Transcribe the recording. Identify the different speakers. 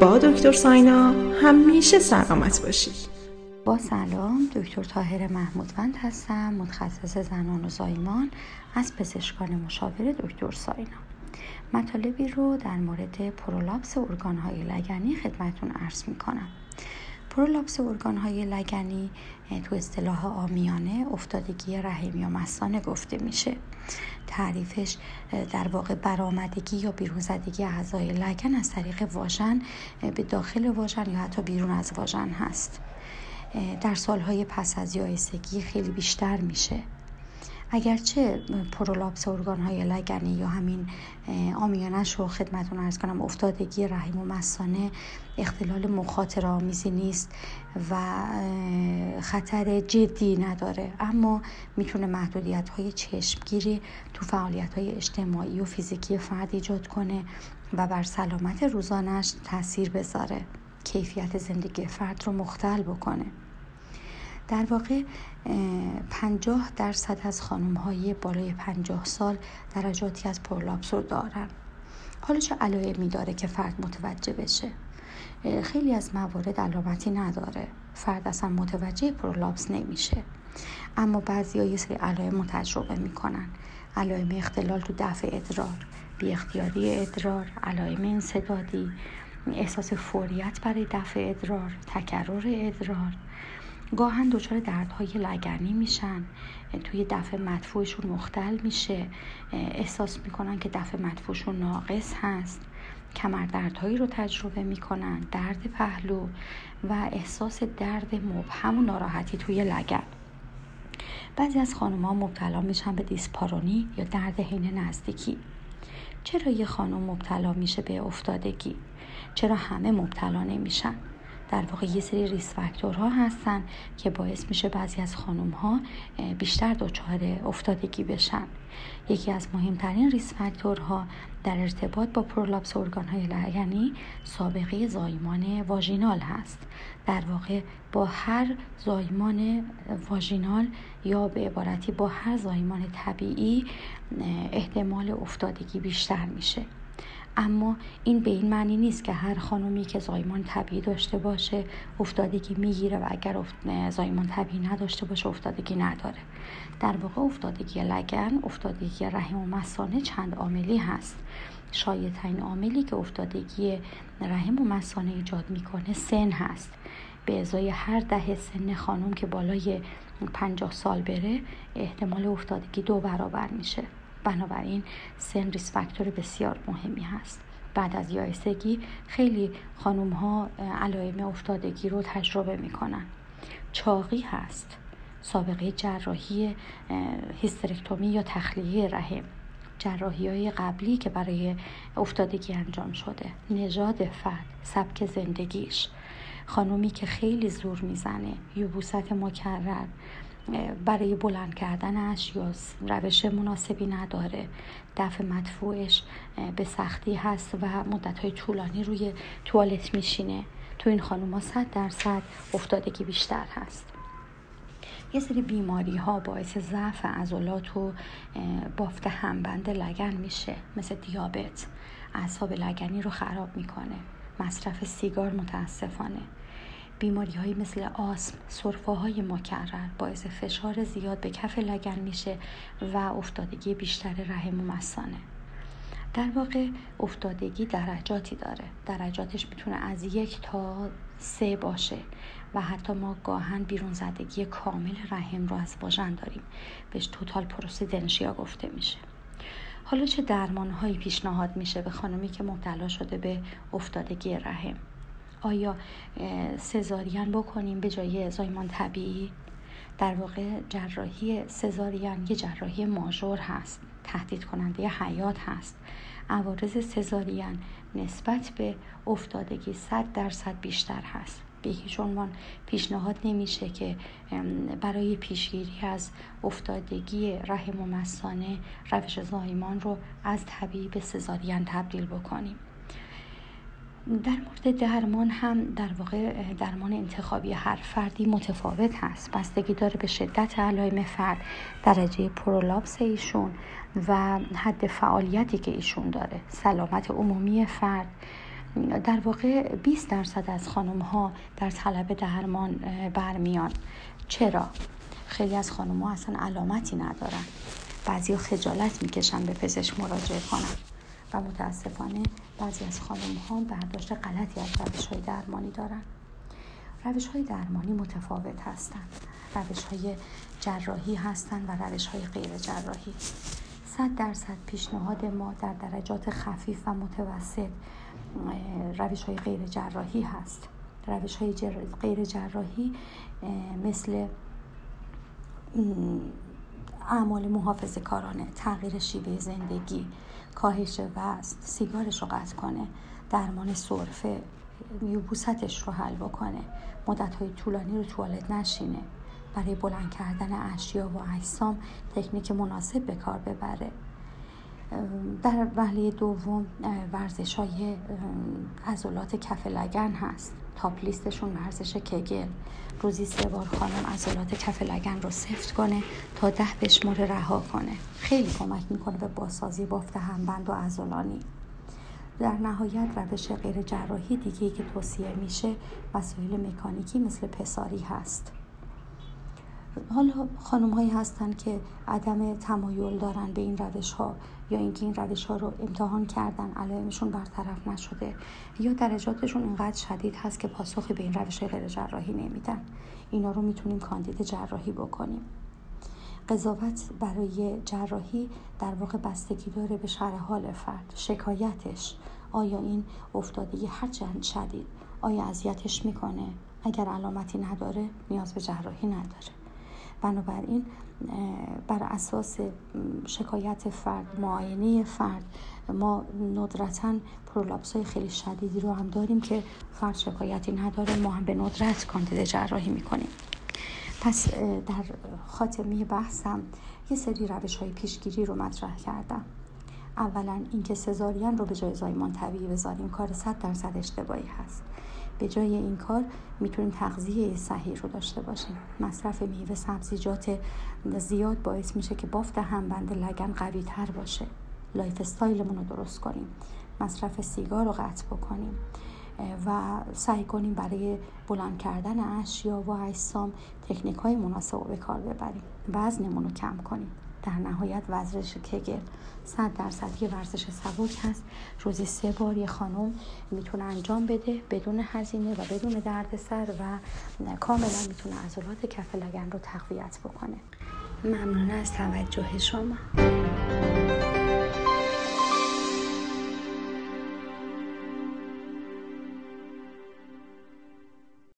Speaker 1: با دکتر ساینا همیشه سلامت باشید.
Speaker 2: با سلام دکتر تاهر محمودوند هستم متخصص زنان و زایمان از پزشکان مشاور دکتر ساینا. مطالبی رو در مورد پرولاپس ارگانهای لگنی خدمتون عرض می کنم پرولاپس ارگانهای لگنی تو اصطلاح آمیانه افتادگی رحم یا مسانه گفته میشه. تعریفش در واقع برآمدگی یا بیرون زدگی اعضای لگن از طریق واژن به داخل واژن یا حتی بیرون از واژن هست. در سالهای پس از یایسگی خیلی بیشتر میشه. اگرچه پرولاپس ارگان های لگنی یا همین آمیانش رو خدمتون ارز کنم افتادگی رحم و مسانه اختلال مخاطر آمیزی نیست و خطر جدی نداره. اما می‌تونه محدودیت های چشمگیری تو فعالیت های اجتماعی و فیزیکی فرد ایجاد کنه و بر سلامت روزانش تاثیر بذاره. کیفیت زندگی فرد رو مختل بکنه. در واقع پنجاه درصد از خانم های بالای پنجاه سال درجاتی از پرلاپس رو دارن. حالا چه علائمی داره که فرد متوجه بشه؟ خیلی از موارد علامتی نداره. فرد اصلا متوجه پرلاپس نمیشه. اما بعضی ها یه سری علائم تجربه می‌کنن. علائم اختلال تو دفع ادرار بی اختیاری ادرار علائم انصدادی احساس فوریت برای دفع ادرار تکرر ادرار. گاهن دچار دردهای لگنی میشن توی دفع مدفوعشون مختل میشه احساس می‌کنن که دفع مدفوعشون ناقص هست. کمردردهایی رو تجربه می‌کنن درد پهلو و احساس درد مبهم و ناراحتی توی لگن. بعضی از خانم ها مبتلا میشن به دیسپارونی یا درد حین نزدیکی. چرا یه خانم مبتلا میشه به افتادگی؟ چرا همه مبتلا نمیشن؟ در واقع یه سری ریس فاکتورها هستن که باعث میشه بعضی از خانم ها بیشتر دچار افتادگی بشن. یکی از مهمترین ریس فاکتورها در ارتباط با پرولاپس ارگان های لگنی سابقه زایمان واژینال هست. در واقع با هر زایمان واژینال یا به عبارتی با هر زایمان طبیعی احتمال افتادگی بیشتر میشه. اما این به این معنی نیست که هر خانومی که زایمان طبیعی داشته باشه افتادگی می‌گیره و اگر زایمان طبیعی نداشته باشه افتادگی نداره. در واقع افتادگی لگن افتادگی رحم و مسانه چند عاملی هست. شایدترین عاملی که افتادگی رحم و مسانه ایجاد می‌کنه سن هست. به ازای هر ده سن خانم که بالای پنجاه سال بره احتمال افتادگی دو برابر میشه. بنابراین سن ریس فاکتور بسیار مهمی هست. بعد از یایسگی خیلی خانوم ها علائم افتادگی رو تجربه می‌کنن. چاقی هست. سابقه جراحی هیسترکتومی یا تخلیه رحم. جراحی های قبلی که برای افتادگی انجام شده. نژاد فرد سبک زندگیش. خانومی که خیلی زور می‌زنه. یوبوست مکرر. برای بلند کردنش یا روش مناسبی نداره. دفع مدفوعش به سختی هست و مدت های طولانی روی توالت میشینه. تو این خانوم ها صد درصد افتادگی بیشتر هست. یه سری بیماری ها باعث ضعف عضلات و بافت همبند لگن میشه مثل دیابت. اعصاب لگنی رو خراب می‌کنه. مصرف سیگار متاسفانه. بیماری های مثل آسم سرفه مکرر باعث فشار زیاد به کف لگن میشه و افتادگی بیشتر رحم و مسانه در واقع افتادگی درجاتی داره. درجاتش می‌تونه از یک تا سه باشه و حتی ما گاهن بیرون زدگی کامل رحم رو از واژن داریم. بهش توتال پروسیدنشیا گفته میشه. حالا چه درمان هایی پیشنهاد میشه به خانمی که مبتلا شده به افتادگی رحم؟ آیا سزارین بکنیم به جای زایمان طبیعی؟ در واقع جراحی سزارین یه جراحی ماژور هست تهدید کننده حیات هست. عوارض سزارین نسبت به افتادگی صد درصد بیشتر هست. به هیچ عنوان پیشنهاد نمیشه که برای پیشگیری از افتادگی رحم و مسانه روش زایمان رو از طبیعی به سزارین تبدیل بکنیم. در مورد درمان هم در واقع درمان انتخابی هر فردی متفاوت هست. بستگی داره به شدت علائم فرد درجه پرولاپس ایشون و حد فعالیتی که ایشون داره. سلامت عمومی فرد. در واقع 20 درصد از خانم ها در طلب درمان برمیان. چرا؟ خیلی از خانم ها اصلا علامتی ندارن. بعضی ها خجالت می‌کشن به پزشک مراجعه کنن. و متاسفانه بعضی از خانم ها برداشت غلطی از روش های درمانی دارن روش های درمانی متفاوت هستند. روش های جراحی هستند و روش های غیر جراحی. صد درصد پیشنهاد ما در درجات خفیف و متوسط روش های غیر جراحی هست. روش های غیر جراحی مثل اعمال محافظه کارانه تغییر شیوه زندگی کاهش وزن سیگارش رو قطع کنه درمان سرفه یوبوستش رو حل بکنه مدت های طولانی رو توالت نشینه. برای بلند کردن اشیا و اجسام تکنیک مناسب به کار ببره. در وحله دوم ورزش های عضلات کف لگن هست. تاپ لیستشون ورزش کگل روزی سه بار خانم عضلات کف لگن رو سفت کنه تا ده بشماره رها کنه. خیلی کمک می‌کنه به بازسازی بافت همبند و عضلانی. در نهایت روش غیر جراحی دیگه ای که توصیه میشه وسایل مکانیکی مثل پساری هست. حالا خانم هایی هستن که عدم تمایل دارن به این روش ها یا اینکه این روش ها رو امتحان کردن علائمشون برطرف نشده یا درجاتشون اینقدر شدید هست که پاسخی به این روش غیر جراحی نمیدن. اینا رو می‌تونیم کاندید جراحی بکنیم. قضاوت برای جراحی در واقع بستگی داره به شرح حال فرد شکایتش. آیا این افتادگی هر چند شدید؟ آیا اذیتش می‌کنه؟ اگر علامتی نداره نیاز به جراحی نداره. بنابراین بر اساس شکایت فرد معاینه فرد ما ندرتا پرولاپس های خیلی شدیدی رو هم داریم که فرد شکایتی نداره ما هم به ندرت کاندید جراحی می‌کنیم. پس در خاتمه بحثم یه سری روش های پیشگیری رو مطرح کردم. اولا اینکه سزارین رو به جای زایمان طبیعی بذاریم کار صد درصد اشتباهی هست. به جای این کار می‌تونیم تغذیه صحیح رو داشته باشیم. مصرف میوه سبزیجات زیاد باعث میشه که بافت همبند لگن قوی تر باشه. lifestyle مون رو درست کنیم. مصرف سیگار رو قطع بکنیم. و سعی کنیم برای بلند کردن اشیا و اجسام تکنیک های مناسب رو به کار ببریم. وزنمون رو کم کنیم. در نهایت ورزش کگل صد درصد یه ورزش سبک هست. روزی سه بار یه خانم می‌تونه انجام بده بدون هزینه و بدون دردسر و کاملا می‌تونه عضلات کف لگن رو تقویت بکنه. ممنون از توجه شما.